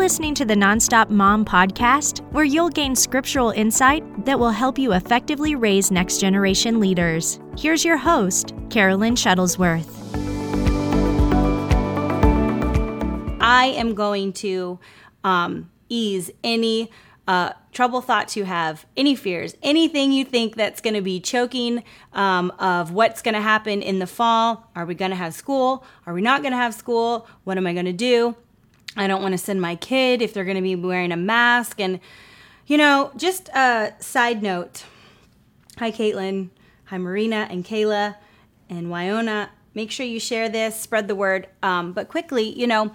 listening to the Nonstop Mom podcast, where you'll gain scriptural insight that will help you effectively raise next generation leaders. Here's your host, Carolyn Shuttlesworth. I am going to um, ease any uh, trouble thoughts you have, any fears, anything you think that's going to be choking um, of what's going to happen in the fall. Are we going to have school? Are we not going to have school? What am I going to do? I don't want to send my kid if they're going to be wearing a mask. And, you know, just a side note hi, Caitlin. Hi, Marina and Kayla and Wyona. Make sure you share this, spread the word. Um, but quickly, you know,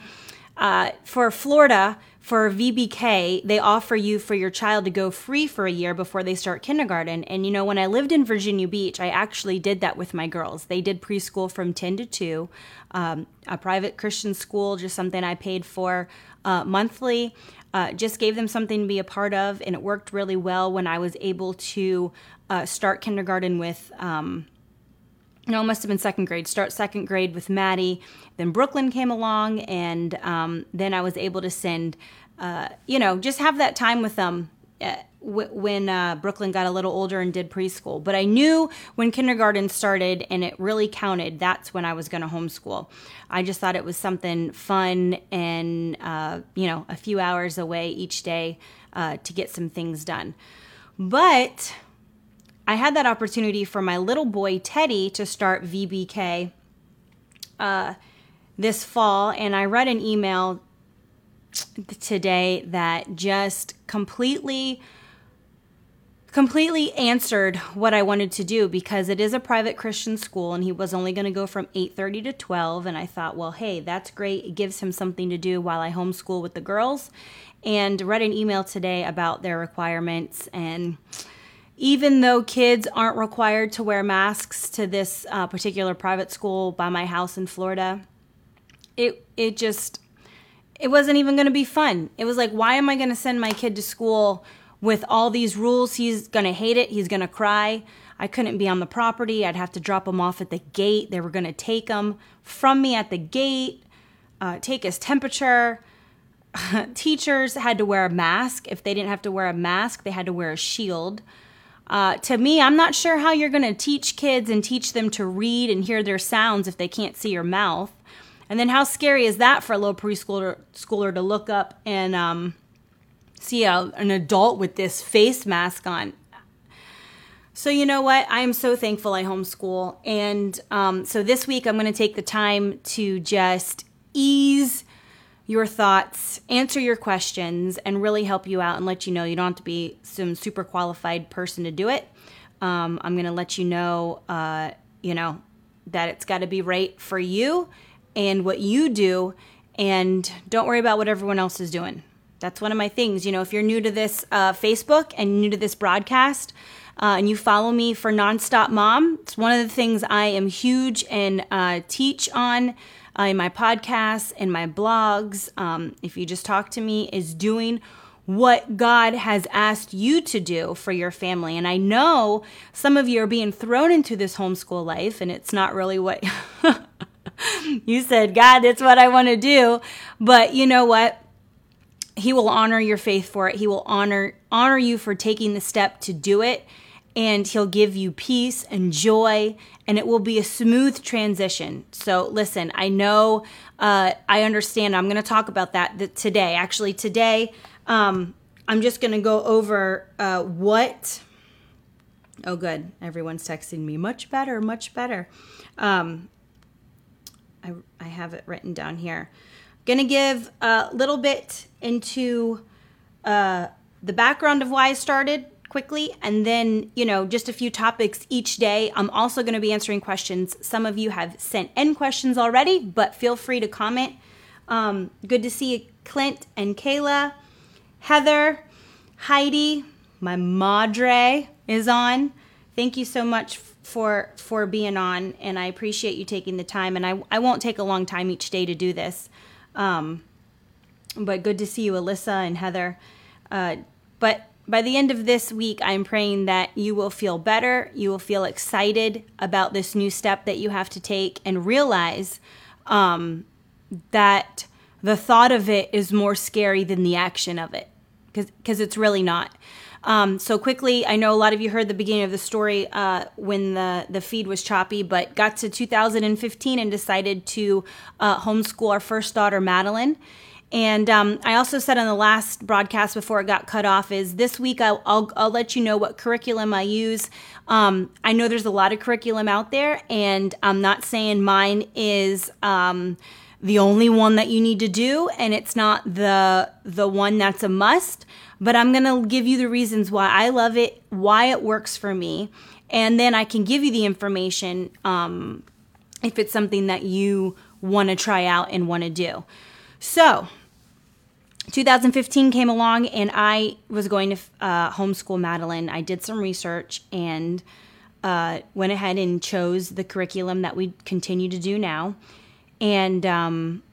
uh, for Florida, for VPK, they offer you for your child to go free for a year before they start kindergarten. And you know, when I lived in Virginia Beach, I actually did that with my girls. They did preschool from 10 to 2, um, a private Christian school, just something I paid for uh, monthly. Uh, just gave them something to be a part of, and it worked really well when I was able to uh, start kindergarten with. Um, no, it must have been second grade. Start second grade with Maddie. Then Brooklyn came along, and um, then I was able to send, uh, you know, just have that time with them uh, when uh, Brooklyn got a little older and did preschool. But I knew when kindergarten started and it really counted, that's when I was going to homeschool. I just thought it was something fun and, uh, you know, a few hours away each day uh, to get some things done. But I had that opportunity for my little boy Teddy to start VPK uh, this fall, and I read an email today that just completely completely answered what I wanted to do because it is a private Christian school and he was only going to go from 8:30 to 12 and I thought, well, hey, that's great. It gives him something to do while I homeschool with the girls. And read an email today about their requirements and even though kids aren't required to wear masks to this uh, particular private school by my house in Florida, it it just it wasn't even going to be fun. It was like, why am I going to send my kid to school with all these rules? He's going to hate it. He's going to cry. I couldn't be on the property. I'd have to drop him off at the gate. They were going to take him from me at the gate, uh, take his temperature. Teachers had to wear a mask. If they didn't have to wear a mask, they had to wear a shield. Uh, to me, I'm not sure how you're going to teach kids and teach them to read and hear their sounds if they can't see your mouth. And then how scary is that for a little preschooler schooler to look up and um, see a, an adult with this face mask on? So, you know what? I am so thankful I homeschool. And um, so this week I'm going to take the time to just ease your thoughts, answer your questions, and really help you out and let you know you don't have to be some super qualified person to do it. Um, I'm going to let you know, uh, you know, that it's got to be right for you and what you do, and don't worry about what everyone else is doing. That's one of my things. You know, if you're new to this uh, Facebook and new to this broadcast, uh, and you follow me for Nonstop Mom, it's one of the things I am huge and uh, teach on uh, in my podcasts in my blogs, um, if you just talk to me, is doing what God has asked you to do for your family. And I know some of you are being thrown into this homeschool life, and it's not really what you said, God, that's what I want to do. But you know what? He will honor your faith for it. He will honor honor you for taking the step to do it and he'll give you peace and joy and it will be a smooth transition. So listen i know uh, i understand. I'm going to talk about that today. Actually today um, i'm just going to go over uh, what oh good. Everyone's texting me. Much better much better. Um, I, I have it written down here. Going to give a little bit into uh, the background of why i started quickly and then, you know, just a few topics each day. I'm also going to be answering questions. Some of you have sent in questions already, but feel free to comment. Um, good to see you, Clint and Kayla, Heather, Heidi, my madre is on. Thank you so much for for being on, and I appreciate you taking the time. And I I won't take a long time each day to do this, um, but good to see you, Alyssa and Heather. Uh, but by the end of this week, I'm praying that you will feel better. You will feel excited about this new step that you have to take and realize um, that the thought of it is more scary than the action of it because it's really not. Um, so quickly, I know a lot of you heard the beginning of the story uh, when the, the feed was choppy, but got to 2015 and decided to uh, homeschool our first daughter, Madeline. And um, I also said on the last broadcast before it got cut off is this week I'll, I'll, I'll let you know what curriculum I use. Um, I know there's a lot of curriculum out there, and I'm not saying mine is um, the only one that you need to do, and it's not the the one that's a must. But I'm gonna give you the reasons why I love it, why it works for me, and then I can give you the information um, if it's something that you want to try out and want to do. So, 2015 came along and I was going to uh, homeschool Madeline. I did some research and uh, went ahead and chose the curriculum that we continue to do now. And um,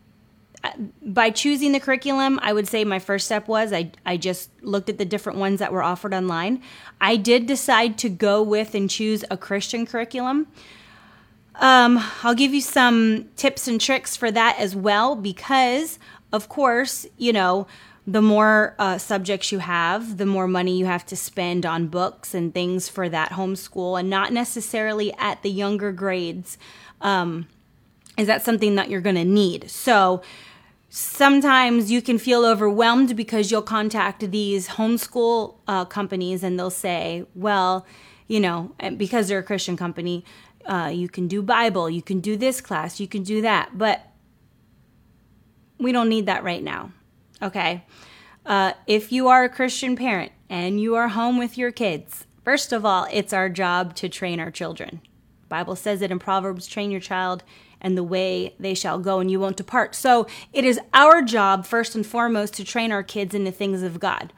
by choosing the curriculum, I would say my first step was I, I just looked at the different ones that were offered online. I did decide to go with and choose a Christian curriculum. Um, I'll give you some tips and tricks for that as well because, of course, you know, the more uh, subjects you have, the more money you have to spend on books and things for that homeschool, and not necessarily at the younger grades. Um, is that something that you're going to need? So, sometimes you can feel overwhelmed because you'll contact these homeschool uh, companies and they'll say, well, you know, because they're a Christian company, uh, you can do Bible, you can do this class, you can do that. But we don't need that right now. Okay. Uh, if you are a Christian parent and you are home with your kids, first of all, it's our job to train our children. Bible says it in Proverbs train your child and the way they shall go and you won't depart. So it is our job first and foremost to train our kids in the things of God.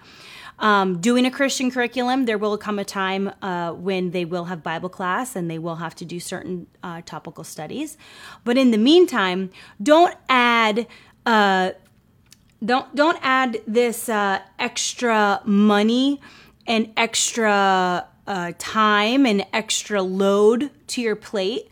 Um, doing a Christian curriculum, there will come a time uh, when they will have Bible class and they will have to do certain uh, topical studies. But in the meantime, don't add. Uh, don't don't add this uh, extra money and extra uh, time and extra load to your plate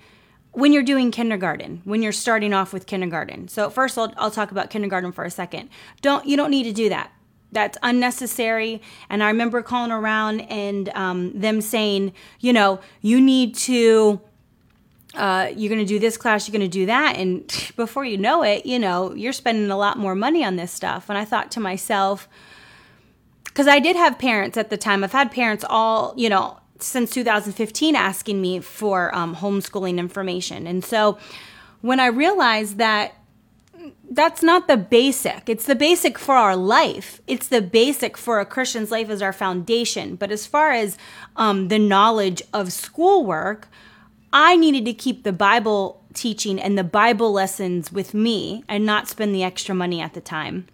when you're doing kindergarten when you're starting off with kindergarten so first I'll, I'll talk about kindergarten for a second don't you don't need to do that that's unnecessary. And I remember calling around and um, them saying, you know, you need to, uh, you're going to do this class, you're going to do that. And before you know it, you know, you're spending a lot more money on this stuff. And I thought to myself, because I did have parents at the time, I've had parents all, you know, since 2015 asking me for um, homeschooling information. And so when I realized that that's not the basic. It's the basic for our life. It's the basic for a Christian's life as our foundation. But as far as um, the knowledge of schoolwork, I needed to keep the Bible teaching and the Bible lessons with me and not spend the extra money at the time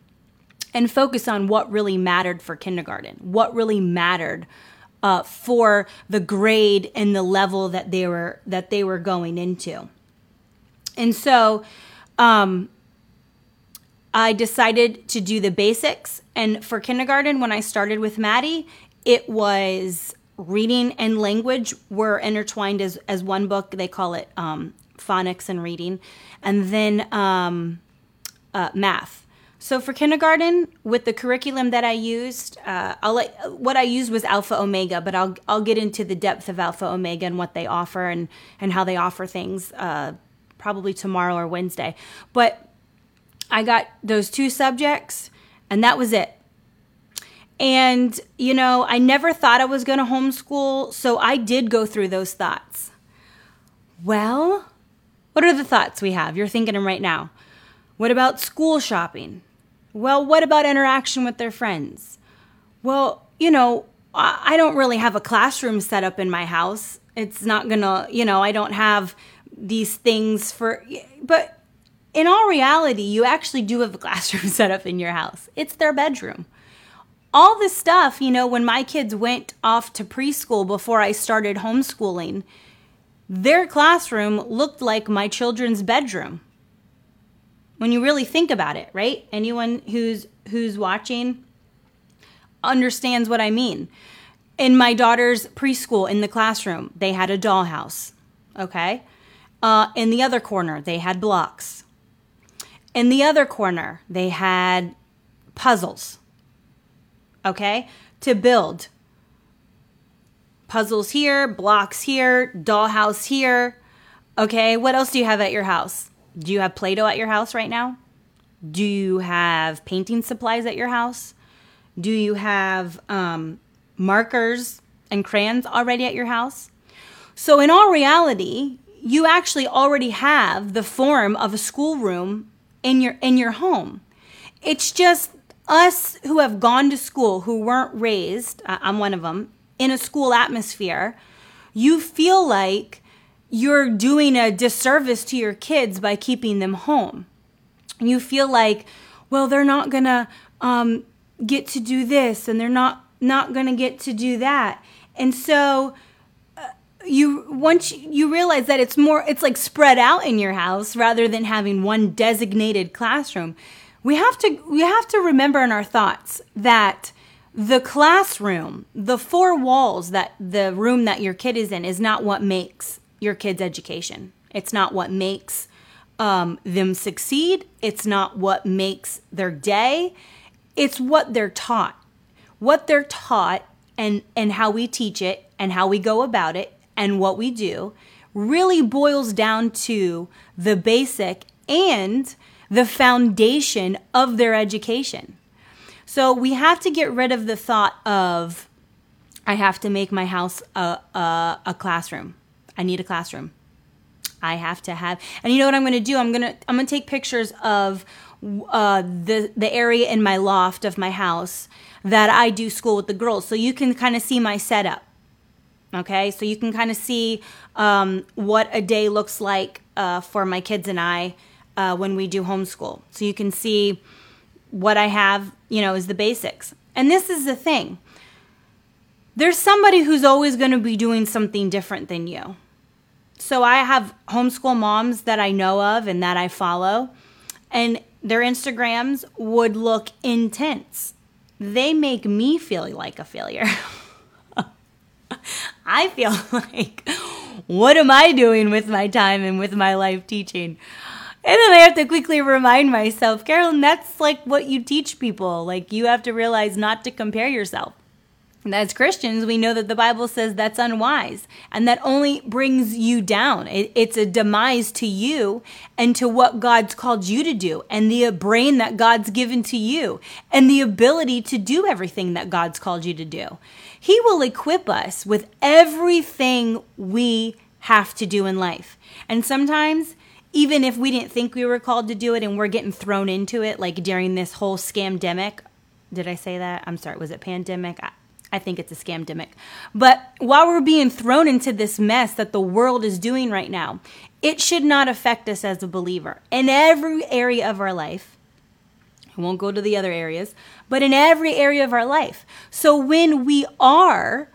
and focus on what really mattered for kindergarten, what really mattered uh, for the grade and the level that they were that they were going into. And so, um, I decided to do the basics. And for kindergarten, when I started with Maddie, it was reading and language were intertwined as, as one book. They call it um, phonics and reading. And then um, uh, math. So for kindergarten, with the curriculum that I used, uh, I'll let, what I used was Alpha Omega, but I'll I'll get into the depth of Alpha Omega and what they offer and and how they offer things uh, probably tomorrow or Wednesday. But I got those two subjects, and that was it. And, you know, I never thought I was going to homeschool, so I did go through those thoughts. Well, what are the thoughts we have? You're thinking them right now. What about school shopping? Well, what about interaction with their friends? Well, you know, I don't really have a classroom set up in my house. It's not gonna, you know, I don't have these things for, but in all reality, you actually do have a classroom set up in your house. It's their bedroom. All this stuff, you know, when my kids went off to preschool before I started homeschooling, their classroom looked like my children's bedroom. When you really think about it, right? Anyone who's who's watching understands what I mean. In my daughter's preschool in the classroom, they had a dollhouse. Okay. Uh, in the other corner, they had blocks In the other corner, they had puzzles, okay, to build. Puzzles here, blocks here, dollhouse here. Okay, what else do you have at your house? Do you have Play Doh at your house right now? Do you have painting supplies at your house? Do you have um, markers and crayons already at your house? So, in all reality, you actually already have the form of a schoolroom in your in your home. It's just us who have gone to school who weren't raised, I'm one of them, in a school atmosphere. You feel like you're doing a disservice to your kids by keeping them home. You feel like, well, they're not gonna um, get to do this, and they're not not gonna get to do that, and so you once you realize that it's more it's like spread out in your house rather than having one designated classroom we have to we have to remember in our thoughts that the classroom the four walls that the room that your kid is in is not what makes your kid's education. It's not what makes um, them succeed. It's not what makes their day. It's what they're taught. What they're taught and, and how we teach it and how we go about it and what we do really boils down to the basic and the foundation of their education. So we have to get rid of the thought of, I have to make my house a, a, a classroom. I need a classroom. I have to have, and you know what I'm going to do? I'm going to I'm going to take pictures of uh, the the area in my loft of my house that I do school with the girls, so you can kind of see my setup. Okay, so you can kind of see um, what a day looks like uh, for my kids and I uh, when we do homeschool. So you can see what I have, you know, is the basics. And this is the thing there's somebody who's always going to be doing something different than you. So I have homeschool moms that I know of and that I follow, and their Instagrams would look intense. They make me feel like a failure. I feel like, what am I doing with my time and with my life teaching? And then I have to quickly remind myself, Carolyn, that's like what you teach people. Like, you have to realize not to compare yourself. And as Christians, we know that the Bible says that's unwise and that only brings you down. It, it's a demise to you and to what God's called you to do and the brain that God's given to you and the ability to do everything that God's called you to do. He will equip us with everything we have to do in life. And sometimes, even if we didn't think we were called to do it and we're getting thrown into it, like during this whole scamdemic, did I say that? I'm sorry, was it pandemic? I think it's a scamdemic. But while we're being thrown into this mess that the world is doing right now, it should not affect us as a believer in every area of our life. I won't go to the other areas, but in every area of our life. So when we are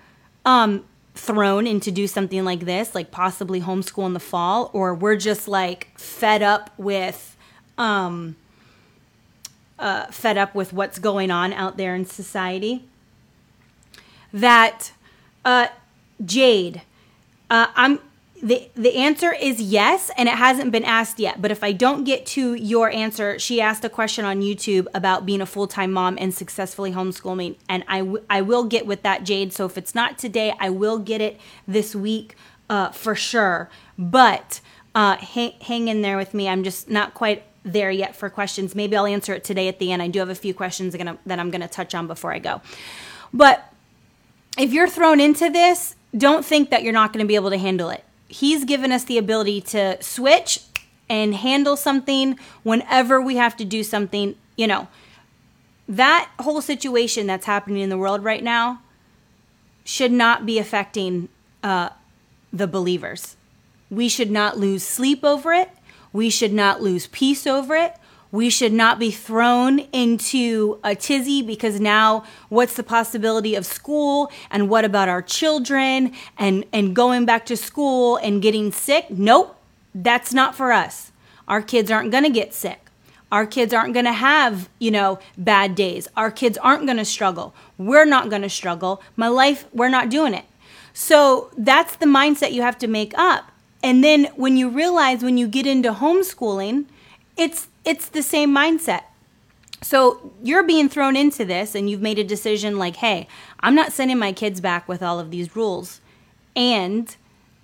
um, thrown into do something like this, like possibly homeschool in the fall, or we're just like fed up with, um, uh, fed up with what's going on out there in society that uh, Jade, uh, I'm the the answer is yes, and it hasn't been asked yet. But if I don't get to your answer, she asked a question on YouTube about being a full time mom and successfully homeschooling, and I, w- I will get with that, Jade. So if it's not today, I will get it this week uh, for sure. But uh, hang, hang in there with me. I'm just not quite there yet for questions. Maybe I'll answer it today at the end. I do have a few questions that I'm going to touch on before I go. But if you're thrown into this, don't think that you're not going to be able to handle it. He's given us the ability to switch and handle something whenever we have to do something, you know. That whole situation that's happening in the world right now should not be affecting uh, the believers. We should not lose sleep over it. We should not lose peace over it. We should not be thrown into a tizzy because now what's the possibility of school and what about our children and, and going back to school and getting sick? Nope, that's not for us. Our kids aren't going to get sick. Our kids aren't going to have, you know, bad days. Our kids aren't going to struggle. We're not going to struggle. My life, we're not doing it. So that's the mindset you have to make up. And then when you realize when you get into homeschooling, it's it's the same mindset. So you're being thrown into this and you've made a decision like, hey, I'm not sending my kids back with all of these rules. And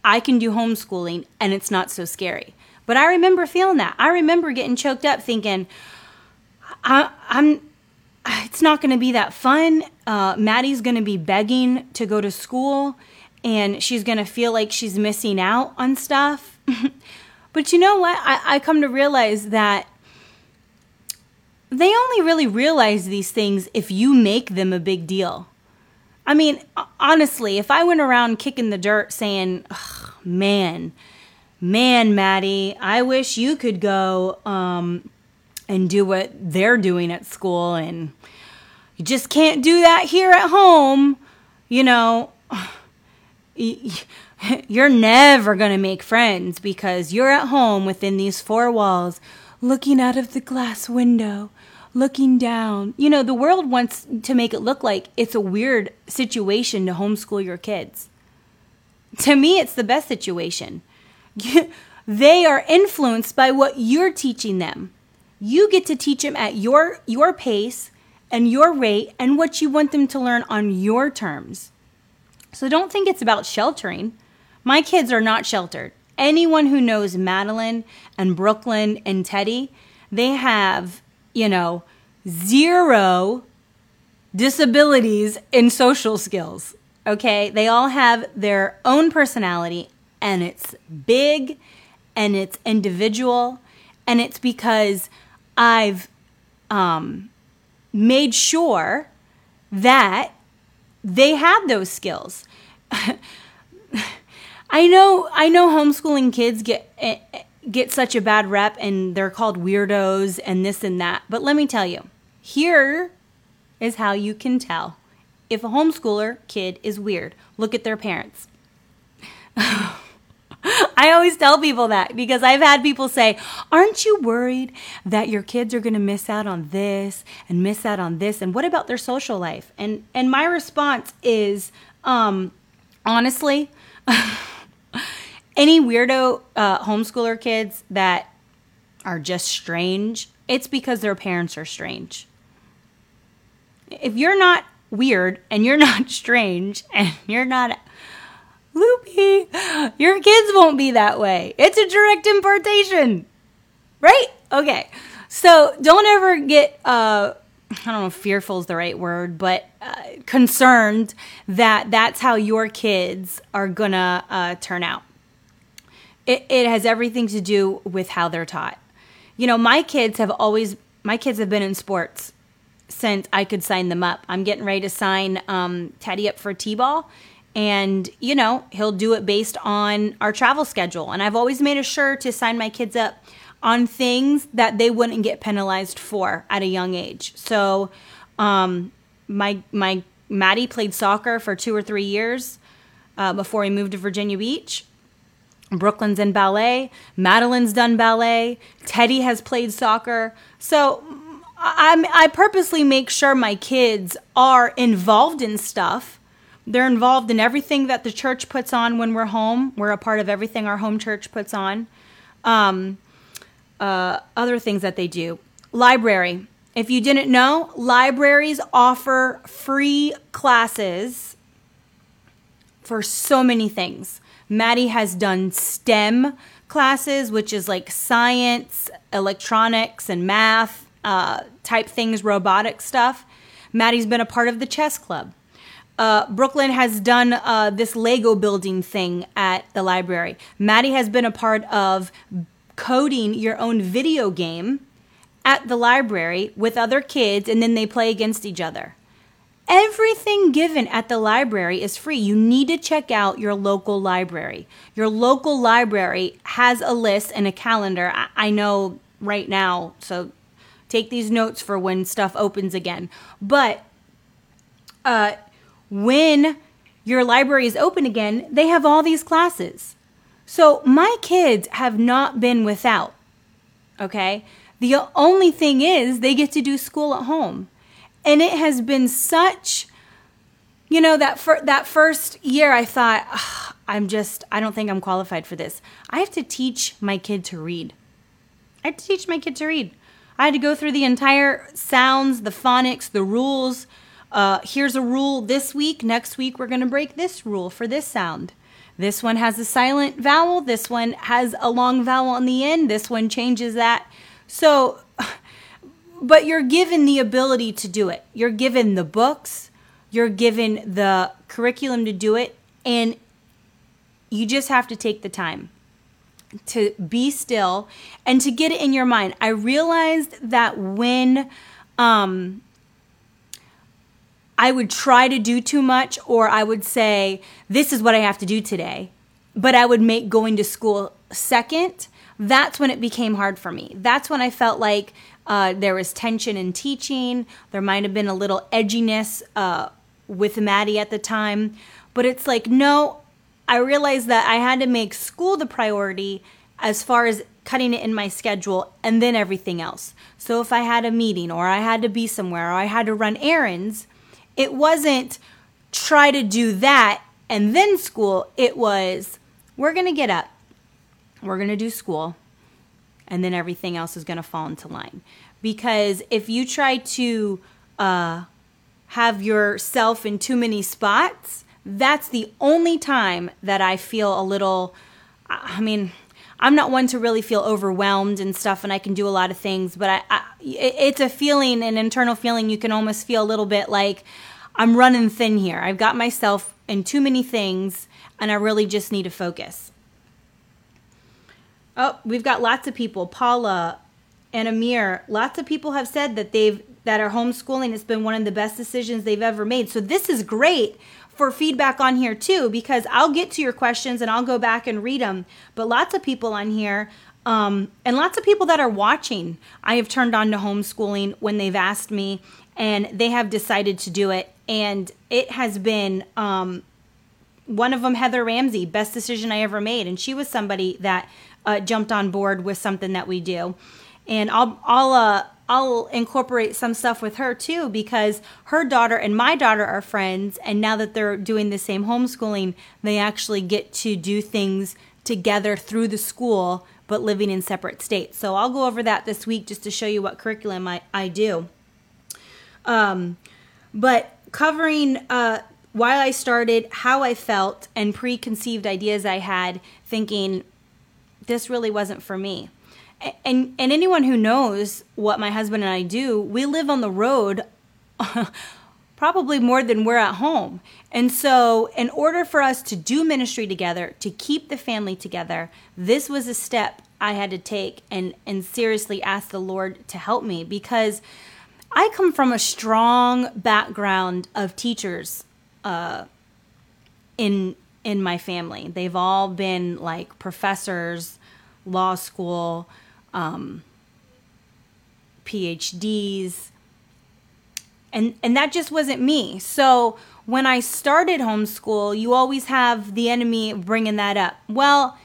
I can do homeschooling and it's not so scary. But I remember feeling that. I remember getting choked up thinking, I, am it's not going to be that fun. Uh, Maddie's going to be begging to go to school and she's going to feel like she's missing out on stuff. but you know what? I, I come to realize that they only really realize these things if you make them a big deal. I mean, honestly, if I went around kicking the dirt saying, man, man, Maddie, I wish you could go um, and do what they're doing at school, and you just can't do that here at home, you know, you're never going to make friends because you're at home within these four walls looking out of the glass window looking down. You know, the world wants to make it look like it's a weird situation to homeschool your kids. To me, it's the best situation. they are influenced by what you're teaching them. You get to teach them at your your pace and your rate and what you want them to learn on your terms. So don't think it's about sheltering. My kids are not sheltered. Anyone who knows Madeline and Brooklyn and Teddy, they have you know, zero disabilities in social skills. Okay. They all have their own personality and it's big and it's individual. And it's because I've um, made sure that they have those skills. I know I know homeschooling kids get eh, get such a bad rep and they're called weirdos and this and that. But let me tell you, here is how you can tell if a homeschooler kid is weird. Look at their parents. I always tell people that because I've had people say, Aren't you worried that your kids are going to miss out on this and miss out on this? And what about their social life? And, and my response is, um, honestly, any weirdo uh, homeschooler kids that are just strange, it's because their parents are strange. If you're not weird and you're not strange and you're not loopy, your kids won't be that way. It's a direct impartation, right? Okay. So don't ever get, uh, I don't know fearful is the right word, but uh, concerned that that's how your kids are gonna uh, turn out it, it has everything to do with how they're taught. You know, my kids have always, my kids have been in sports since I could sign them up. I'm getting ready to sign um, Teddy up for T ball. And, you know, he'll do it based on our travel schedule. And I've always made a sure to sign my kids up on things that they wouldn't get penalized for at a young age. So, um, my, my, Maddie played soccer for two or three years uh, before he moved to Virginia Beach. Brooklyn's in ballet. Madeline's done ballet. Teddy has played soccer. So I, I purposely make sure my kids are involved in stuff. They're involved in everything that the church puts on when we're home. We're a part of everything our home church puts on. Um, uh, other things that they do. Library. If you didn't know, libraries offer free classes for so many things. Maddie has done STEM classes, which is like science, electronics, and math uh, type things, robotic stuff. Maddie's been a part of the chess club. Uh, Brooklyn has done uh, this Lego building thing at the library. Maddie has been a part of coding your own video game at the library with other kids, and then they play against each other. Everything given at the library is free. You need to check out your local library. Your local library has a list and a calendar. I know right now, so take these notes for when stuff opens again. But uh, when your library is open again, they have all these classes. So my kids have not been without. Okay? The only thing is they get to do school at home. And it has been such, you know, that for that first year, I thought, I'm just, I don't think I'm qualified for this. I have to teach my kid to read. I had to teach my kid to read. I had to go through the entire sounds, the phonics, the rules. Uh, here's a rule this week. Next week, we're going to break this rule for this sound. This one has a silent vowel. This one has a long vowel on the end. This one changes that. So, but you're given the ability to do it. You're given the books, you're given the curriculum to do it, and you just have to take the time to be still and to get it in your mind. I realized that when um, I would try to do too much, or I would say, This is what I have to do today, but I would make going to school second. That's when it became hard for me. That's when I felt like uh, there was tension in teaching. There might have been a little edginess uh, with Maddie at the time. But it's like, no, I realized that I had to make school the priority as far as cutting it in my schedule and then everything else. So if I had a meeting or I had to be somewhere or I had to run errands, it wasn't try to do that and then school. It was we're going to get up, we're going to do school, and then everything else is going to fall into line. Because if you try to uh, have yourself in too many spots, that's the only time that I feel a little, I mean, I'm not one to really feel overwhelmed and stuff, and I can do a lot of things, but I, I, it's a feeling, an internal feeling. You can almost feel a little bit like I'm running thin here. I've got myself in too many things, and I really just need to focus. Oh, we've got lots of people. Paula and Amir, lots of people have said that they've that are homeschooling has been one of the best decisions they've ever made. So this is great for feedback on here too, because I'll get to your questions and I'll go back and read them. But lots of people on here, um, and lots of people that are watching, I have turned on to homeschooling when they've asked me, and they have decided to do it. And it has been um, one of them, Heather Ramsey, best decision I ever made. And she was somebody that uh, jumped on board with something that we do. And I'll, I'll, uh, I'll incorporate some stuff with her too because her daughter and my daughter are friends. And now that they're doing the same homeschooling, they actually get to do things together through the school, but living in separate states. So I'll go over that this week just to show you what curriculum I, I do. Um, but covering uh, why I started, how I felt, and preconceived ideas I had, thinking this really wasn't for me and and anyone who knows what my husband and I do, we live on the road probably more than we're at home. And so, in order for us to do ministry together, to keep the family together, this was a step I had to take and and seriously ask the Lord to help me because I come from a strong background of teachers uh, in in my family. They've all been like professors, law school, um, PhDs, and and that just wasn't me. So when I started homeschool, you always have the enemy bringing that up. Well,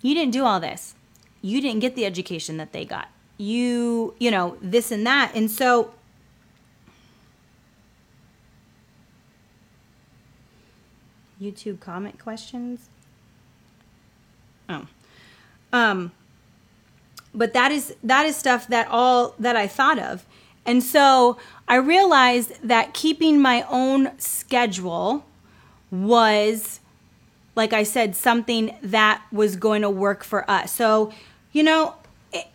you didn't do all this. You didn't get the education that they got. You, you know, this and that. And so YouTube comment questions. Oh. Um but that is that is stuff that all that I thought of. And so I realized that keeping my own schedule was like I said something that was going to work for us. So, you know, it,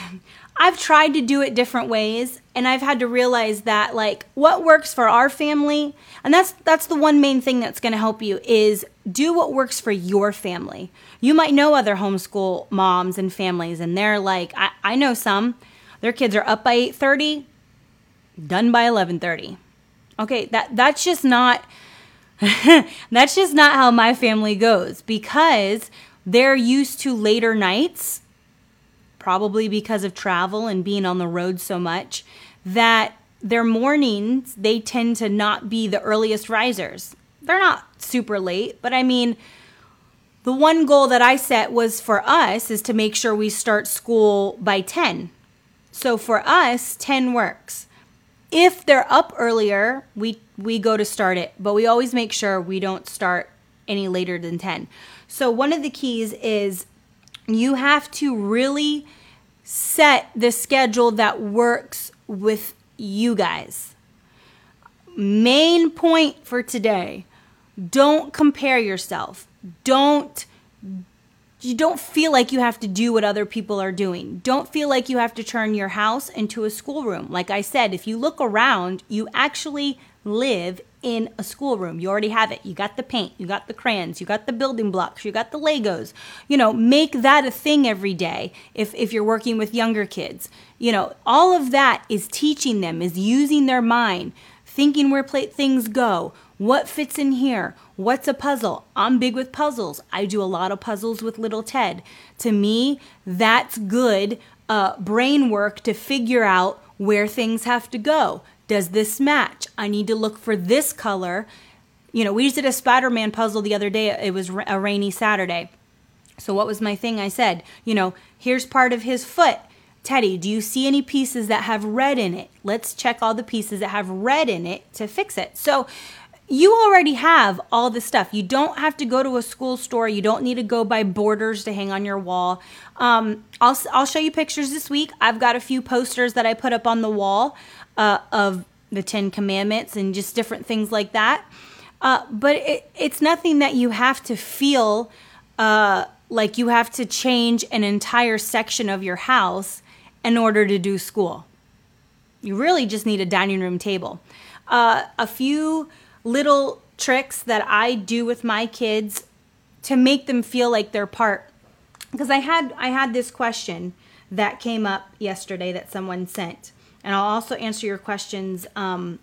I've tried to do it different ways and I've had to realize that like what works for our family and that's that's the one main thing that's going to help you is do what works for your family. You might know other homeschool moms and families and they're like I, I know some their kids are up by 8:30 done by 11:30. Okay, that that's just not that's just not how my family goes because they're used to later nights probably because of travel and being on the road so much, that their mornings, they tend to not be the earliest risers. They're not super late, but I mean, the one goal that I set was for us is to make sure we start school by 10. So for us, 10 works. If they're up earlier, we we go to start it, but we always make sure we don't start any later than 10. So one of the keys is you have to really set the schedule that works with you guys. Main point for today don't compare yourself. Don't you don't feel like you have to do what other people are doing. Don't feel like you have to turn your house into a schoolroom. Like I said, if you look around, you actually live in a schoolroom. You already have it. You got the paint, you got the crayons, you got the building blocks, you got the Legos. You know, make that a thing every day if, if you're working with younger kids. You know, all of that is teaching them, is using their mind, thinking where things go, what fits in here? What's a puzzle? I'm big with puzzles. I do a lot of puzzles with little Ted. To me, that's good uh, brain work to figure out where things have to go. Does this match? I need to look for this color. You know, we just did a Spider Man puzzle the other day. It was a rainy Saturday. So, what was my thing? I said, you know, here's part of his foot. Teddy, do you see any pieces that have red in it? Let's check all the pieces that have red in it to fix it. So, you already have all the stuff. You don't have to go to a school store. You don't need to go buy borders to hang on your wall. Um, I'll, I'll show you pictures this week. I've got a few posters that I put up on the wall uh, of the Ten Commandments and just different things like that. Uh, but it, it's nothing that you have to feel uh, like you have to change an entire section of your house in order to do school. You really just need a dining room table. Uh, a few little tricks that I do with my kids to make them feel like they're part. Because I had I had this question that came up yesterday that someone sent, and I'll also answer your questions um,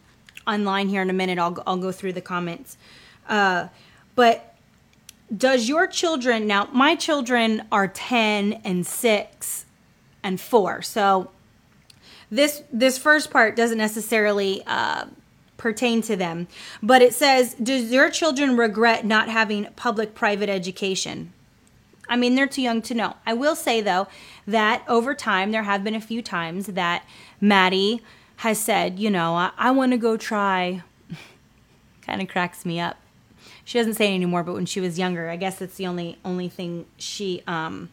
online here in a minute. I'll I'll go through the comments, uh, but does your children now? My children are ten and six and four, so this this first part doesn't necessarily uh, pertain to them. But it says, Does your children regret not having public private education? I mean, they're too young to know. I will say, though, that over time, there have been a few times that Maddie has said, You know, I, I want to go try. kind of cracks me up. She doesn't say it anymore, but when she was younger, I guess that's the only only thing she um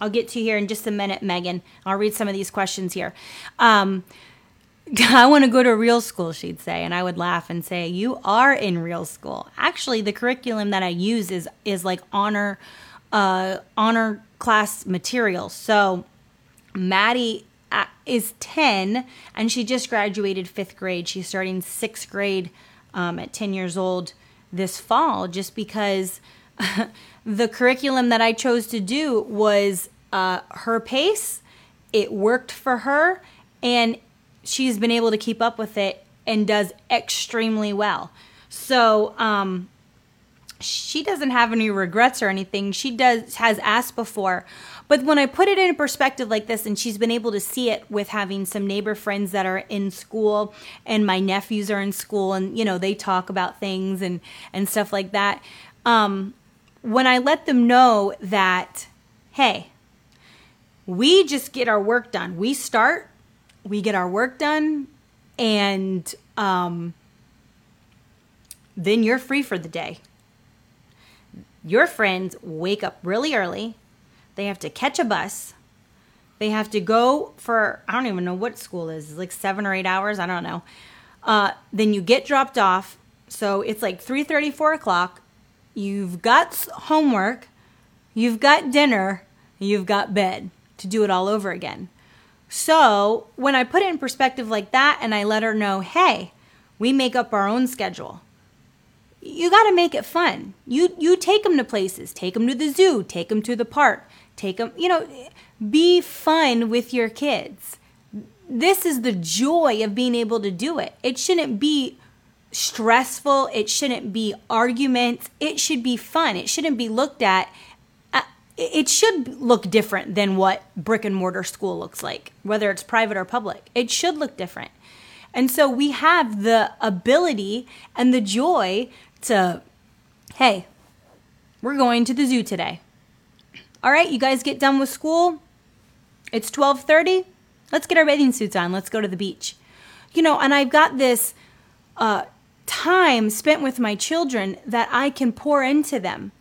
I'll get to here in just a minute, Megan. I'll read some of these questions here. Um, I want to go to real school, she'd say. And I would laugh and say, You are in real school. Actually, the curriculum that I use is is like honor uh, honor class material. So Maddie uh, is 10 and she just graduated fifth grade. She's starting sixth grade um, at 10 years old this fall just because the curriculum that I chose to do was uh, her pace. It worked for her and she's been able to keep up with it and does extremely well. So, um, she doesn't have any regrets or anything. She does has asked before. But when I put it in a perspective like this and she's been able to see it with having some neighbor friends that are in school and my nephews are in school and you know they talk about things and and stuff like that. Um, when I let them know that hey, we just get our work done. We start we get our work done, and um, then you're free for the day. Your friends wake up really early. They have to catch a bus. They have to go for I don't even know what school is. It's like seven or eight hours. I don't know. Uh, then you get dropped off. So it's like three thirty, four o'clock. You've got homework. You've got dinner. You've got bed to do it all over again. So when I put it in perspective like that and I let her know, hey, we make up our own schedule. You got to make it fun. You you take them to places, take them to the zoo, take them to the park, take them, you know, be fun with your kids. This is the joy of being able to do it. It shouldn't be stressful, it shouldn't be arguments, it should be fun. It shouldn't be looked at uh, it should look different than what brick and mortar school looks like, whether it's private or public. It should look different. And so we have the ability and the joy to, hey, we're going to the zoo today. All right, you guys get done with school. It's 12:30. Let's get our bathing suits on. Let's go to the beach. You know, and I've got this uh, time spent with my children that I can pour into them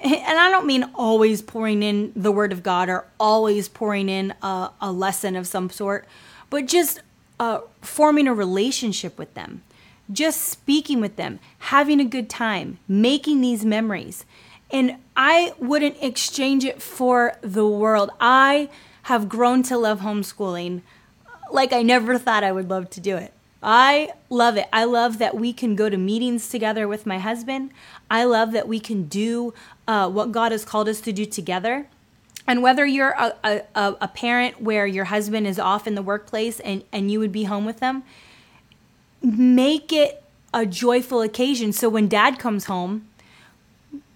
and I don't mean always pouring in the Word of God or always pouring in a, a lesson of some sort, but just uh, forming a relationship with them, just speaking with them, having a good time, making these memories. And I wouldn't exchange it for the world. I have grown to love homeschooling like I never thought I would love to do it. I love it. I love that we can go to meetings together with my husband. I love that we can do uh, what God has called us to do together. And whether you're a, a, a parent where your husband is off in the workplace and, and you would be home with them, make it a joyful occasion. So when dad comes home,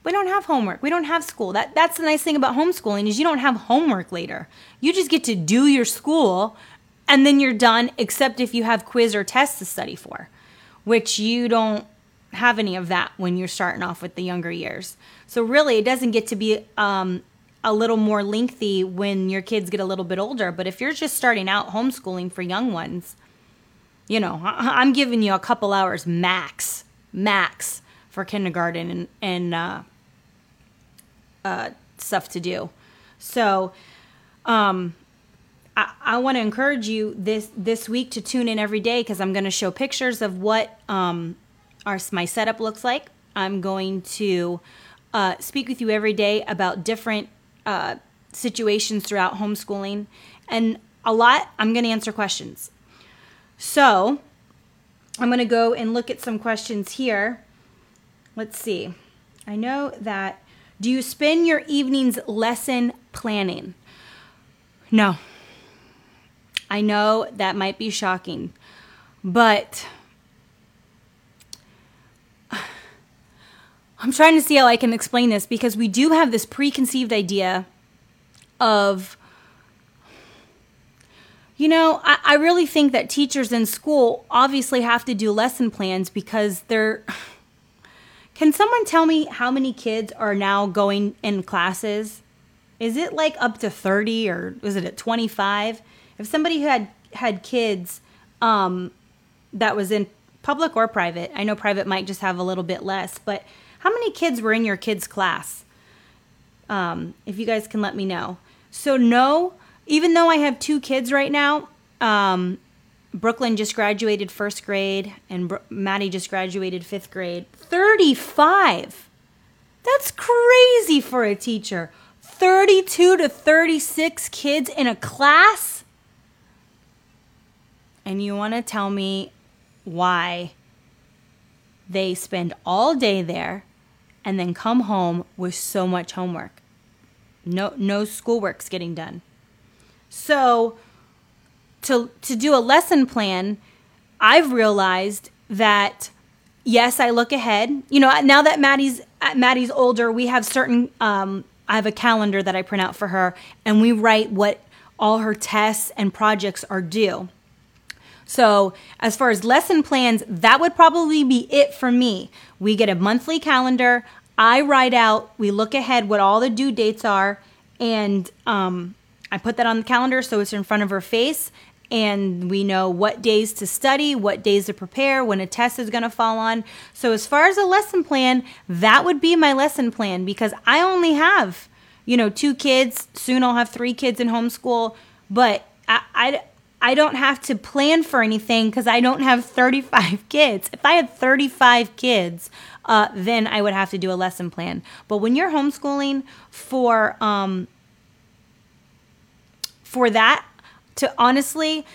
we don't have homework. We don't have school. That that's the nice thing about homeschooling is you don't have homework later. You just get to do your school and then you're done, except if you have quiz or tests to study for, which you don't have any of that when you're starting off with the younger years. So, really, it doesn't get to be um, a little more lengthy when your kids get a little bit older. But if you're just starting out homeschooling for young ones, you know, I'm giving you a couple hours max, max for kindergarten and, and uh, uh, stuff to do. So, um, I, I want to encourage you this this week to tune in every day because I'm going to show pictures of what um, our my setup looks like. I'm going to uh, speak with you every day about different uh, situations throughout homeschooling, and a lot. I'm going to answer questions. So I'm going to go and look at some questions here. Let's see. I know that. Do you spend your evenings lesson planning? No. I know that might be shocking, but I'm trying to see how I can explain this because we do have this preconceived idea of, you know, I, I really think that teachers in school obviously have to do lesson plans because they're. Can someone tell me how many kids are now going in classes? Is it like up to 30 or was it at 25? if somebody who had had kids um, that was in public or private, I know private might just have a little bit less, but how many kids were in your kids' class? Um, if you guys can let me know. So, no, even though I have two kids right now, um, Brooklyn just graduated first grade and Maddie just graduated fifth grade. 35! That's crazy for a teacher. 32 to 36 kids in a class? and you want to tell me why they spend all day there and then come home with so much homework. No no schoolwork's getting done. So to to do a lesson plan, I've realized that yes, I look ahead. You know, now that Maddie's Maddie's older, we have certain um, I have a calendar that I print out for her and we write what all her tests and projects are due. So, as far as lesson plans, that would probably be it for me. We get a monthly calendar. I write out, we look ahead what all the due dates are, and um, I put that on the calendar so it's in front of her face. And we know what days to study, what days to prepare, when a test is going to fall on. So, as far as a lesson plan, that would be my lesson plan because I only have, you know, two kids. Soon I'll have three kids in homeschool. But I, I, I don't have to plan for anything because I don't have 35 kids. If I had 35 kids, uh, then I would have to do a lesson plan. But when you're homeschooling for um, for that, to honestly,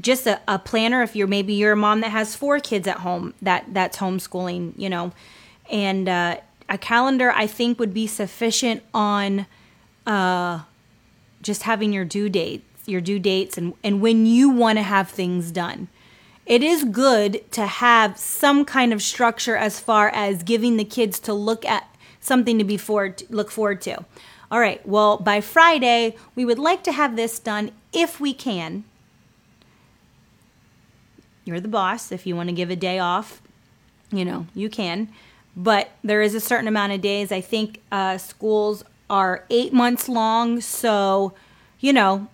just a, a planner. If you're maybe you're a mom that has four kids at home, that that's homeschooling, you know, and uh, a calendar I think would be sufficient on uh, just having your due date your due dates and, and when you want to have things done. It is good to have some kind of structure as far as giving the kids to look at something to be forward to, look forward to. All right, well, by Friday, we would like to have this done if we can. You're the boss. If you want to give a day off, you know, you can. But there is a certain amount of days. I think uh, schools are eight months long. So, you know,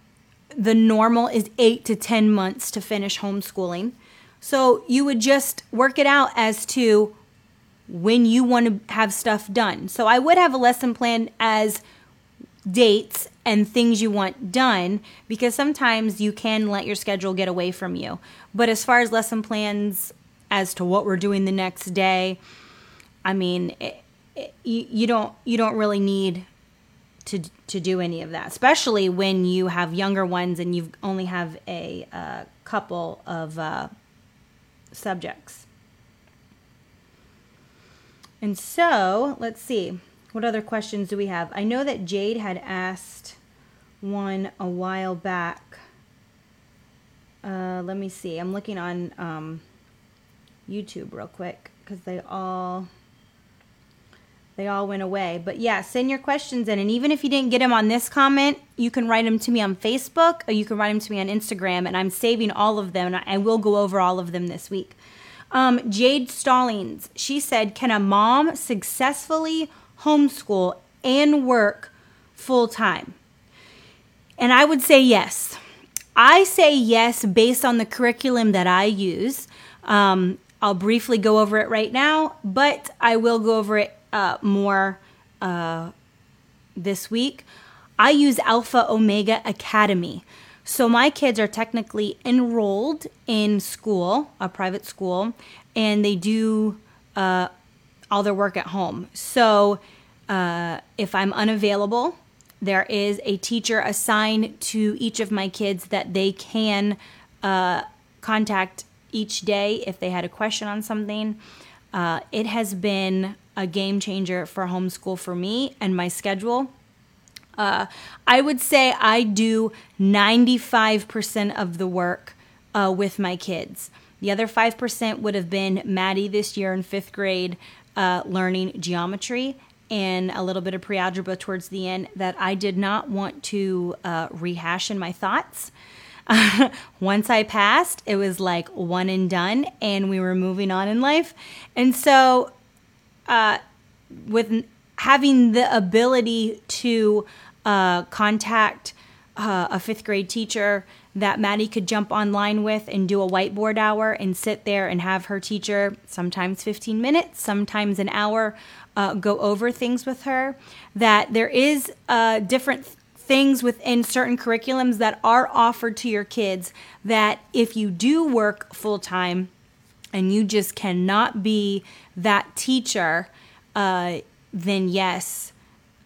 the normal is eight to 10 months to finish homeschooling. So you would just work it out as to when you want to have stuff done. So I would have a lesson plan as dates and things you want done because sometimes you can let your schedule get away from you. But as far as lesson plans as to what we're doing the next day, I mean, it, it, you, don't you don't really need to to do any of that, especially when you have younger ones and you only have a uh, couple of uh, subjects. And so, let's see. What other questions do we have? I know that Jade had asked one a while back. Uh, let me see. I'm looking on um, YouTube real quick because they all they all went away. But yeah, send your questions in, and even if you didn't get them on this comment, you can write them to me on Facebook or you can write them to me on Instagram, and I'm saving all of them, and I will go over all of them this week. Um, Jade Stallings, she said, "Can a mom successfully homeschool and work full time? And I would say yes. I say yes based on the curriculum that I use. Um, I'll briefly go over it right now, but I will go over it uh, more uh, this week. I use Alpha Omega Academy. So my kids are technically enrolled in school, a private school, and they do uh, all their work at home. So uh, if I'm unavailable, there is a teacher assigned to each of my kids that they can uh, contact each day if they had a question on something. Uh, it has been a game changer for homeschool for me and my schedule. Uh, I would say I do 95% of the work uh, with my kids. The other 5% would have been Maddie this year in fifth grade uh, learning geometry and a little bit of pre algebra towards the end that I did not want to uh, rehash in my thoughts. Once I passed, it was like one and done, and we were moving on in life. And so, uh, with having the ability to uh, contact uh, a fifth grade teacher that Maddie could jump online with and do a whiteboard hour and sit there and have her teacher, sometimes 15 minutes, sometimes an hour, uh, go over things with her. That there is uh, different things within certain curriculums that are offered to your kids that if you do work full time and you just cannot be that teacher, uh, then yes,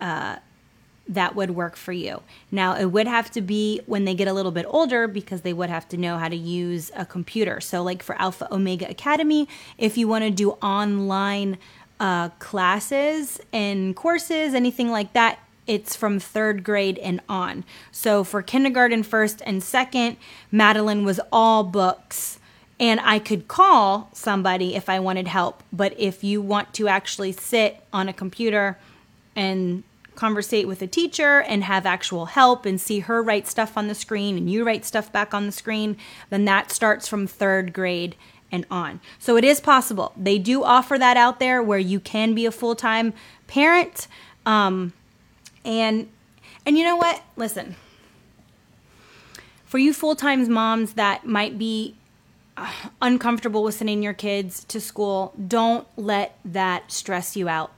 uh, that would work for you. Now, it would have to be when they get a little bit older because they would have to know how to use a computer. So, like for Alpha Omega Academy, if you want to do online uh, classes and courses, anything like that, it's from third grade and on. So, for kindergarten, first, and second, Madeline was all books. And I could call somebody if I wanted help. But if you want to actually sit on a computer and conversate with a teacher and have actual help and see her write stuff on the screen and you write stuff back on the screen, then that starts from third grade and on. So it is possible. They do offer that out there where you can be a full time parent. Um, and and you know what? Listen. For you full time moms that might be uh, uncomfortable with sending your kids to school, don't let that stress you out.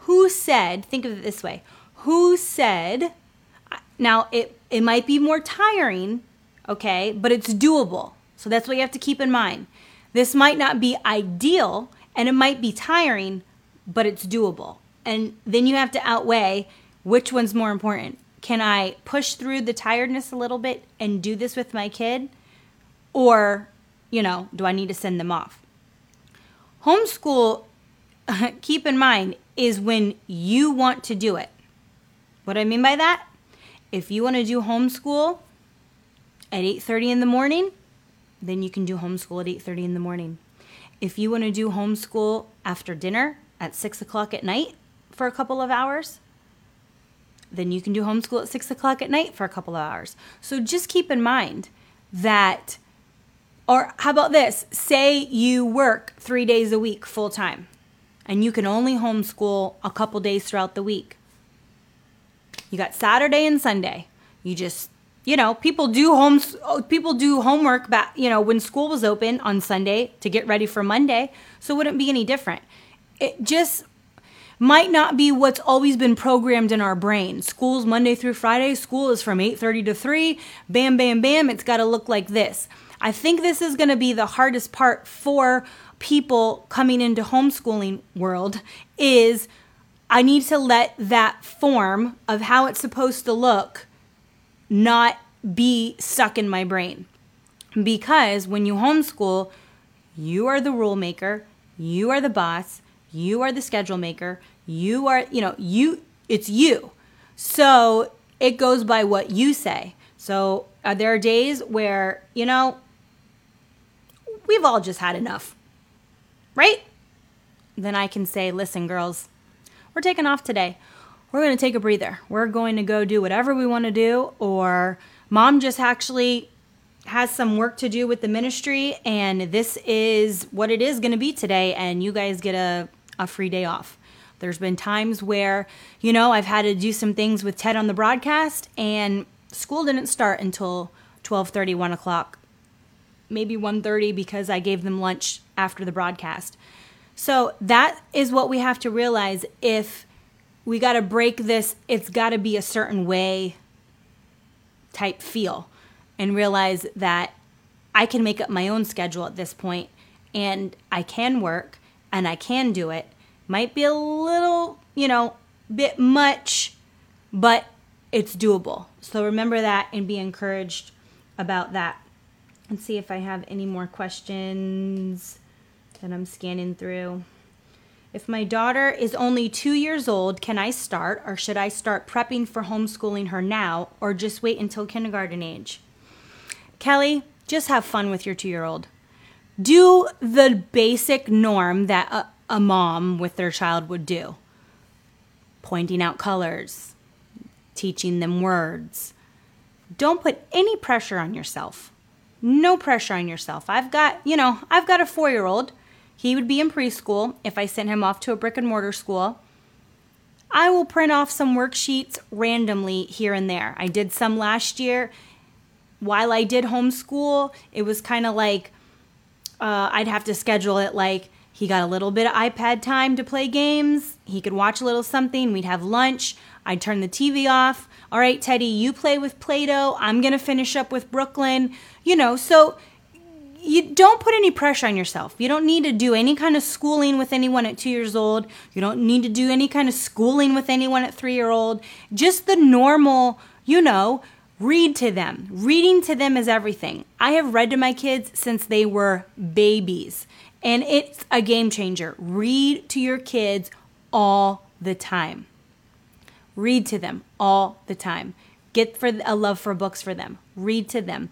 Who said, think of it this way, who said, now it, it might be more tiring, okay, but it's doable. So that's what you have to keep in mind. This might not be ideal and it might be tiring, but it's doable. And then you have to outweigh which one's more important. Can I push through the tiredness a little bit and do this with my kid? Or, you know, do I need to send them off? Homeschool, keep in mind, is when you want to do it. What I mean by that? If you want to do homeschool at 8:30 in the morning, then you can do homeschool at 8:30 in the morning. If you want to do homeschool after dinner at six o'clock at night for a couple of hours, then you can do homeschool at six o'clock at night for a couple of hours. So just keep in mind that, or how about this? Say you work three days a week full time and you can only homeschool a couple days throughout the week. You got Saturday and Sunday. You just, you know, people do homes people do homework back, you know, when school was open on Sunday to get ready for Monday, so it wouldn't be any different. it just might not be what's always been programmed in our brain. School's Monday through Friday. School is from 8:30 to 3. Bam bam bam, it's got to look like this. I think this is going to be the hardest part for people coming into homeschooling world is I need to let that form of how it's supposed to look not be stuck in my brain. Because when you homeschool, you are the rule maker, you are the boss, you are the schedule maker, you are, you know, you it's you. So it goes by what you say. So uh, there are days where, you know, we've all just had enough. Right? Then I can say, "Listen, girls, we're taking off today. We're going to take a breather. We're going to go do whatever we want to do or mom just actually has some work to do with the ministry and this is what it is going to be today and you guys get a, a free day off there's been times where you know i've had to do some things with ted on the broadcast and school didn't start until 12.30 1 o'clock maybe 1.30 because i gave them lunch after the broadcast so that is what we have to realize if we got to break this it's got to be a certain way type feel and realize that I can make up my own schedule at this point and I can work and I can do it. Might be a little, you know, bit much, but it's doable. So remember that and be encouraged about that. And see if I have any more questions that I'm scanning through. If my daughter is only two years old, can I start or should I start prepping for homeschooling her now or just wait until kindergarten age? Kelly, just have fun with your two year old. Do the basic norm that a, a, mom with their child would do pointing out colors, teaching them words. Don't put any pressure on yourself. No pressure on yourself. I've got, you know, I've got a four year old. He would be in preschool if I sent him off to a brick and mortar school. I will print off some worksheets randomly here and there. I did some last year while I did homeschool, it was kind of like uh, I'd have to schedule it like he got a little bit of iPad time to play games. He could watch a little something. We'd have lunch. I'd turn the TV off. All right, Teddy, you play with Play Doh. I'm going to finish up with Brooklyn. You know, so you don't put any pressure on yourself. You don't need to do any kind of schooling with anyone at two years old. You don't need to do any kind of schooling with anyone at three year old. Just the normal, you know, Read to them. Reading to them is everything. I have read to my kids since they were babies, and it's a game changer. Read to your kids all the time. Read to them all the time. Get for a love for books for them. Read to them.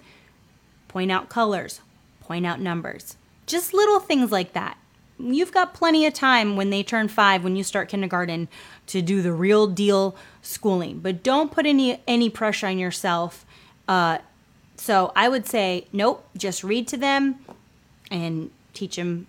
Point out colors, point out numbers. Just little things like that. You've got plenty of time when they turn 5 when you start kindergarten to do the real deal schooling, but don't put any any pressure on yourself. Uh, so I would say nope, just read to them and teach them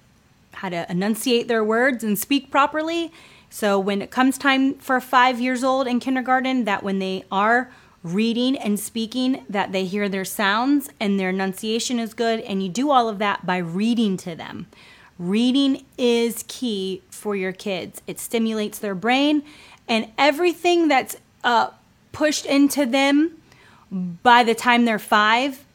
how to enunciate their words and speak properly. So when it comes time for five years old in kindergarten, that when they are reading and speaking, that they hear their sounds and their enunciation is good, and you do all of that by reading to them. Reading is key for your kids. It stimulates their brain, and everything that's uh, pushed into them by the time they're five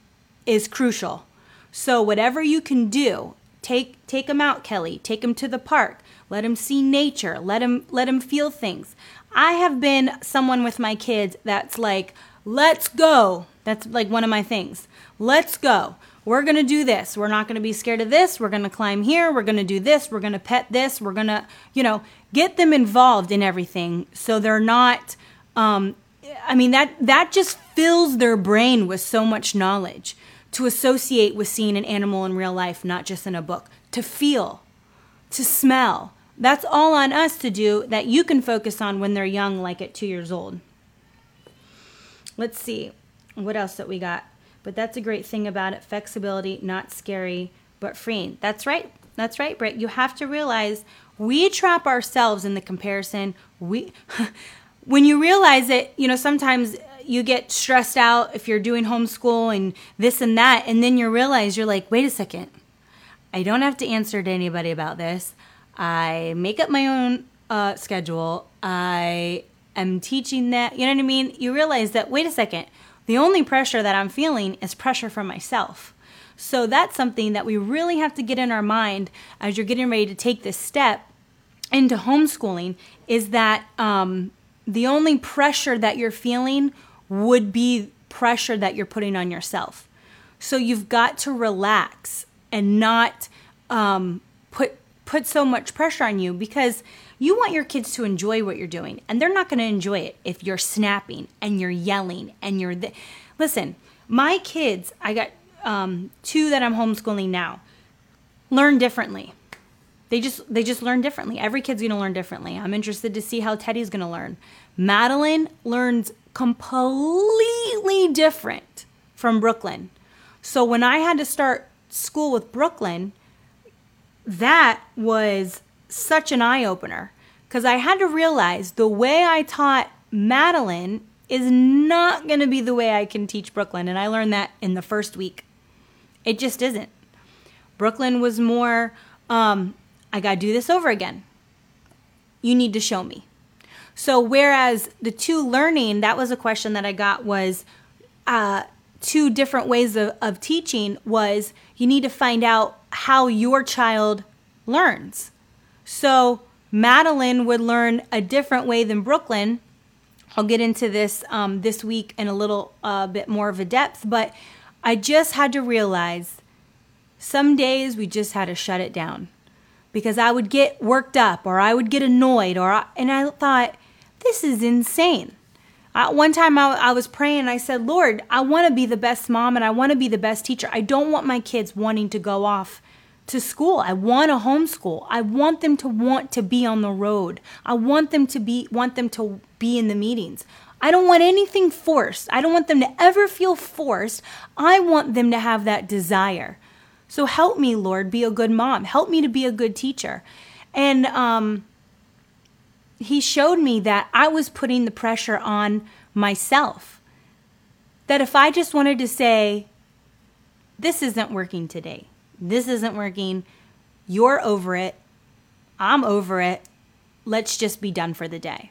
is crucial. So whatever you can do, take take them out, Kelly. Take them to the park. Let them see nature. Let them let them feel things. I have been someone with my kids that's like, let's go. That's like one of my things. Let's go we're going to do this. We're not going to be scared of this. We're going to climb here. We're going to do this. We're going to pet this. We're going to, you know, get them involved in everything so they're not um, I mean that that just fills their brain with so much knowledge to associate with seeing an animal in real life, not just in a book, to feel, to smell. That's all on us to do that you can focus on when they're young, like at two years old. Let's see. What else that we got? But that's a great thing about it flexibility, not scary, but freeing. That's right. That's right, Britt. You have to realize we trap ourselves in the comparison. We, when you realize it, you know, sometimes you get stressed out if you're doing homeschool and this and that. And then you realize you're like, wait a second. I don't have to answer to anybody about this. I make up my own uh, schedule. I am teaching that. You know what I mean? You realize that, wait a second, the only pressure that I'm feeling is pressure from myself. So that's something that we really have to get in our mind as you're getting ready to take this step into homeschooling is that um, the only pressure that you're feeling would be pressure that you're putting on yourself. So you've got to relax and not um, put put so much pressure on you because you want your kids to enjoy what you're doing, and they're not going to enjoy it if you're snapping and you're yelling and you're. Th- Listen, my kids, I got um, two that I'm homeschooling now, learn differently. They just they just learn differently. Every kid's going to learn differently. I'm interested to see how Teddy's going to learn. Madeline learns completely different from Brooklyn. So when I had to start school with Brooklyn, that was such an eye opener because I had to realize the way I taught Madeline is not going to be the way I can teach Brooklyn. And I learned that in the first week. It just isn't. Brooklyn was more, um, I got to do this over again. You need to show me. So, whereas the two learning, that was a question that I got was uh, two different ways of, of teaching was you need to find out how your child learns. So, Madeline would learn a different way than Brooklyn. I'll get into this um, this week in a little uh, bit more of a depth, but I just had to realize some days we just had to shut it down because I would get worked up or I would get annoyed or I, and I thought this is insane. I, one time I, I was praying and I said, Lord, I want to be the best mom and I want to be the best teacher. I don't want my kids wanting to go off to school. I want a homeschool. I want them to want to be on the road. I want them to be want them to be in the meetings. I don't want anything forced. I don't want them to ever feel forced. I want them to have that desire. So help me, Lord, be a good mom. Help me to be a good teacher. And um, he showed me that I was putting the pressure on myself. That if I just wanted to say, this isn't working today, this isn't working, you're over it, I'm over it, let's just be done for the day.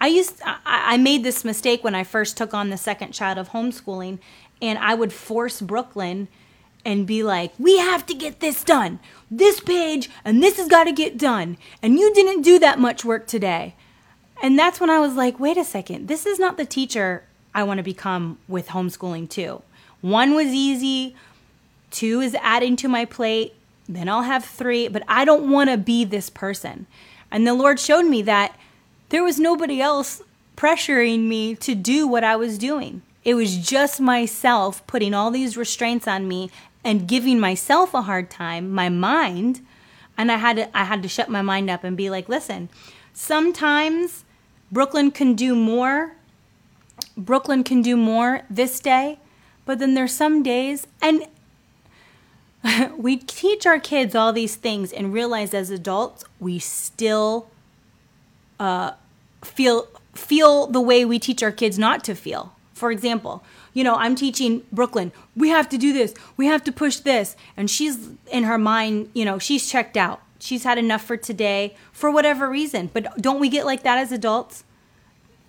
I used I, made this mistake when I first took on the second child of homeschooling and I would force Brooklyn and be like, we have to get this done. This page and this has got to get done. And you didn't do that much work today. And that's when I was like, wait a second, this is not the teacher I want to become with homeschooling too. One was easy, two is adding to my plate, then I'll have three, but I don't want to be this person. And the Lord showed me that there was nobody else pressuring me to do what I was doing. It was just myself putting all these restraints on me and giving myself a hard time, my mind, and I had to I had to shut my mind up and be like, listen, sometimes Brooklyn can do more. Brooklyn can do more this day, but then there's some days and we teach our kids all these things and realize as adults we still uh, feel feel the way we teach our kids not to feel. For example, you know, I'm teaching Brooklyn, we have to do this, we have to push this. And she's in her mind, you know, she's checked out. She's had enough for today for whatever reason. But don't we get like that as adults?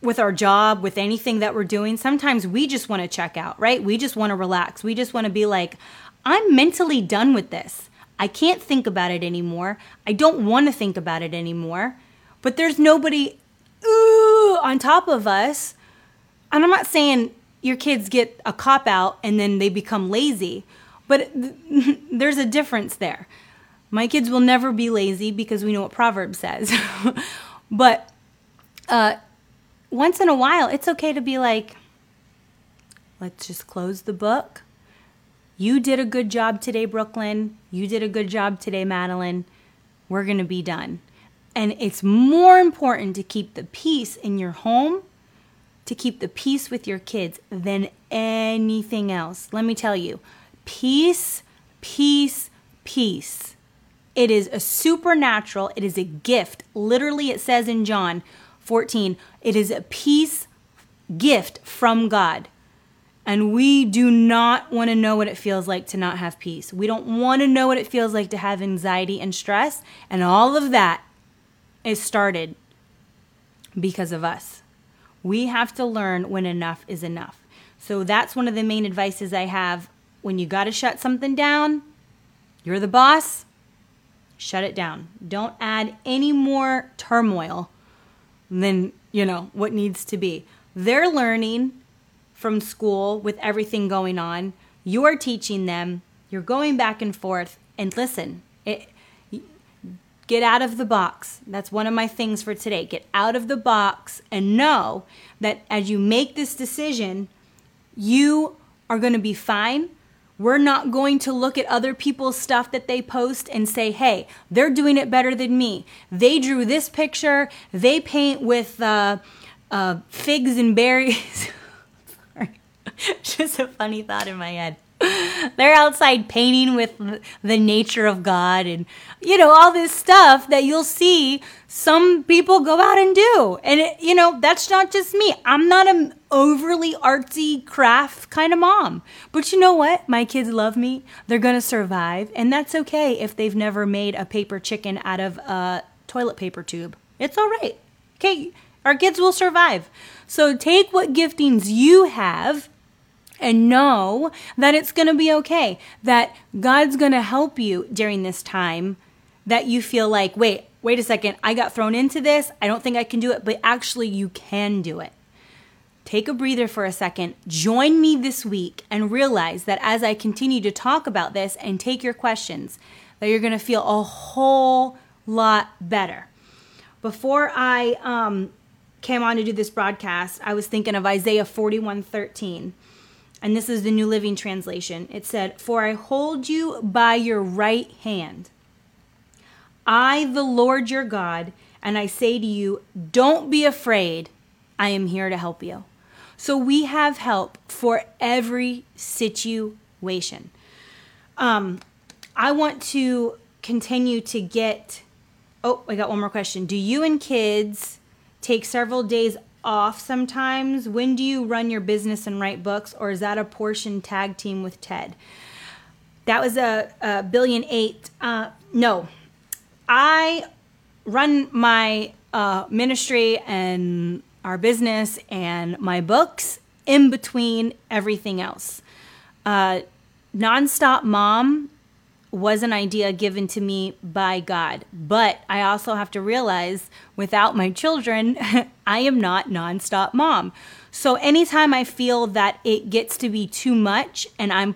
With our job, with anything that we're doing, sometimes we just want to check out, right? We just want to relax. We just want to be like, I'm mentally done with this. I can't think about it anymore. I don't want to think about it anymore. But there's nobody ooh, on top of us. And I'm not saying your kids get a cop out and then they become lazy. But there's a difference there. My kids will never be lazy because we know what Proverbs says. but uh, once in a while, it's okay to be like, let's just close the book. You did a good job today, Brooklyn. You did a good job today, Madeline. We're going to be done. And it's more important to keep the peace in your home to keep the peace with your kids than anything else. Let me tell you peace, peace, peace. It is a supernatural, it is a gift. Literally, it says in John 14, it is a peace gift from God. And we do not want to know what it feels like to not have peace. We don't want to know what it feels like to have anxiety and stress. And all of that is started because of us. We have to learn when enough is enough. So that's one of the main advices I have. When you got to shut something down, you're the boss, shut it down. Don't add any more turmoil than, you know, what needs to be. They're learning from school with everything going on. You're teaching them. You're going back and forth. And listen, get out of the box. That's one of my things for today. Get out of the box and know that as you make this decision, you are going to be fine. We're not going to look at other people's stuff that they post and say, hey, they're doing it better than me. They drew this picture, they paint with uh, uh, figs and berries. Just a funny thought in my head. They're outside painting with the nature of God and, you know, all this stuff that you'll see some people go out and do. And, it, you know, that's not just me. I'm not an overly artsy craft kind of mom. But you know what? My kids love me. They're going to survive. And that's okay if they've never made a paper chicken out of a toilet paper tube. It's all right. Okay. Our kids will survive. So take what giftings you have and know that it's going to be okay, that God's going to help you during this time that you feel like, wait, wait a second, I got thrown into this. I don't think I can do it, but actually, you can do it. Take a breather for a second. Join me this week and realize that as I continue to talk about this and take your questions, that you're going to feel a whole lot better. Before I um, came on to do this broadcast, I was thinking of Isaiah 41 13 and this is the New Living Translation. It said, For I hold you by your right hand. I, the Lord your God, and I say to you, don't be afraid. I am here to help you. So we have help for every situation. Um, I want to continue to get. Oh, I got one more question. Do you and kids take several days off sometimes. When do you run your business and write books, or is that a portion tag team with Ted? That was a, a billion eight. Uh, no, I run my uh, ministry and our business and my books in between everything else. Uh, Nonstop Mom was an idea given to me by God. But I also have to realize without my children, I am not nonstop mom. So anytime I feel that it gets to be too much and I'm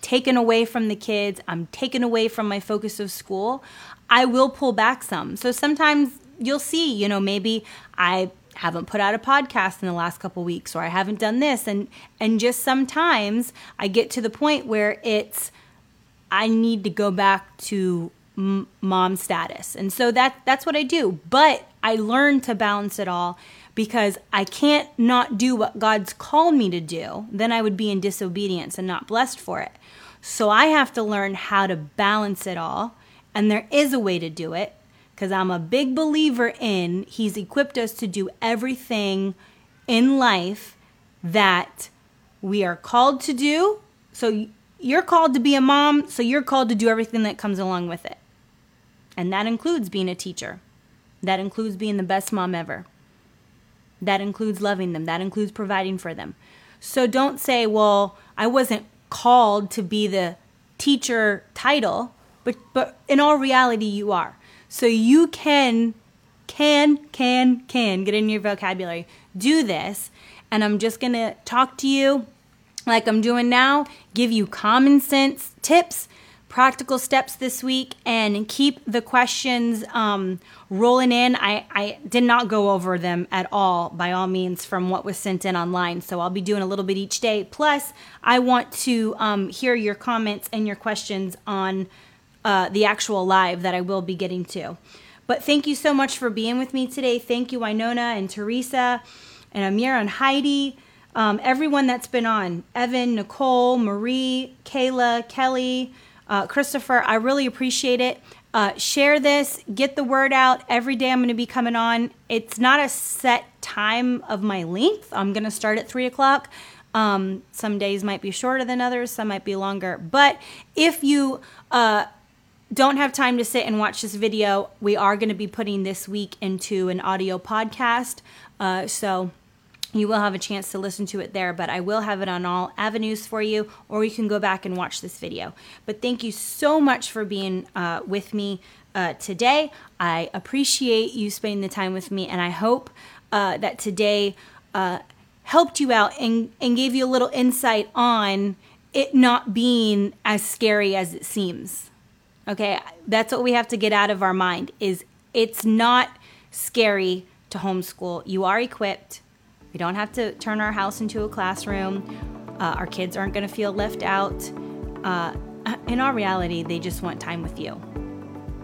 taken away from the kids, I'm taken away from my focus of school, I will pull back some. So sometimes you'll see, you know, maybe I haven't put out a podcast in the last couple weeks or I haven't done this and and just sometimes I get to the point where it's I need to go back to m- mom status. And so that that's what I do. But I learn to balance it all because I can't not do what God's called me to do. Then I would be in disobedience and not blessed for it. So I have to learn how to balance it all. And there is a way to do it because I'm a big believer in He's equipped us to do everything in life that we are called to do. So you're called to be a mom, so you're called to do everything that comes along with it. And that includes being a teacher. That includes being the best mom ever. That includes loving them. That includes providing for them. So don't say, well, I wasn't called to be the teacher title, but, but in all reality, you are. So you can, can, can, can get in your vocabulary, do this. And I'm just going to talk to you like I'm doing now, give you common sense tips, practical steps this week, and keep the questions um, rolling in. I, I did not go over them at all, by all means, from what was sent in online. So I'll be doing a little bit each day. Plus, I want to um, hear your comments and your questions on uh, the actual live that I will be getting to. But thank you so much for being with me today. Thank you, Winona and Teresa and Amir and Heidi um, everyone that's been on Evan, Nicole, Marie, Kayla, Kelly, uh, Christopher. I really appreciate it. Uh, share this, get the word out. Every day I'm going to be coming on. It's not a set time of my length. I'm going to start at three o'clock. Um, some days might be shorter than others, some might be longer. But if you uh, don't have time to sit and watch this video, we are going to be putting this week into an audio podcast. Uh, so you will have a chance to listen to it there, but I will have it on all avenues for you, or you can go back and watch this video. But thank you so much for being uh, with me uh, today. I appreciate you spending the time with me, and I hope uh, that today uh, helped you out and, and gave you a little insight on it not being as scary as it seems. Okay, that's what we have to get out of our mind is it's not scary to homeschool. You are equipped. We don't have to turn our house into a classroom. Uh, our kids aren't going to feel left out. Uh, in our reality, they just want time with you.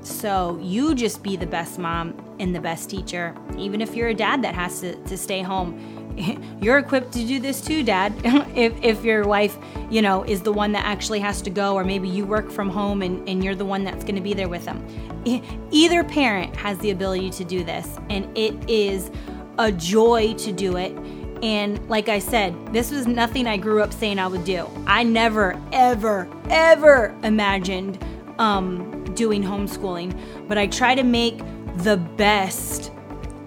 So you just be the best mom and the best teacher. Even if you're a dad that has to, to stay home, you're equipped to do this too, dad. if, if your wife, you know, is the one that actually has to go, or maybe you work from home and, and you're the one that's going to be there with them. Either parent has the ability to do this, and it is a joy to do it. And like I said, this was nothing I grew up saying I would do. I never, ever, ever imagined um, doing homeschooling, but I try to make the best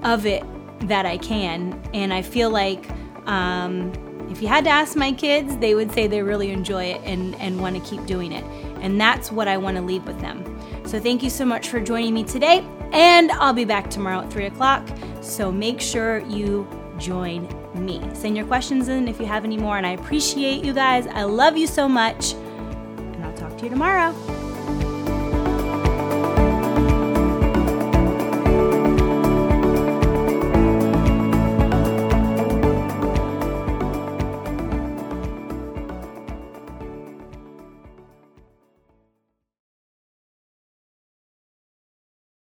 of it that I can. And I feel like um, if you had to ask my kids, they would say they really enjoy it and, and want to keep doing it. And that's what I want to leave with them. So thank you so much for joining me today. And I'll be back tomorrow at 3 o'clock. So make sure you join me. Send your questions in if you have any more. And I appreciate you guys. I love you so much. And I'll talk to you tomorrow.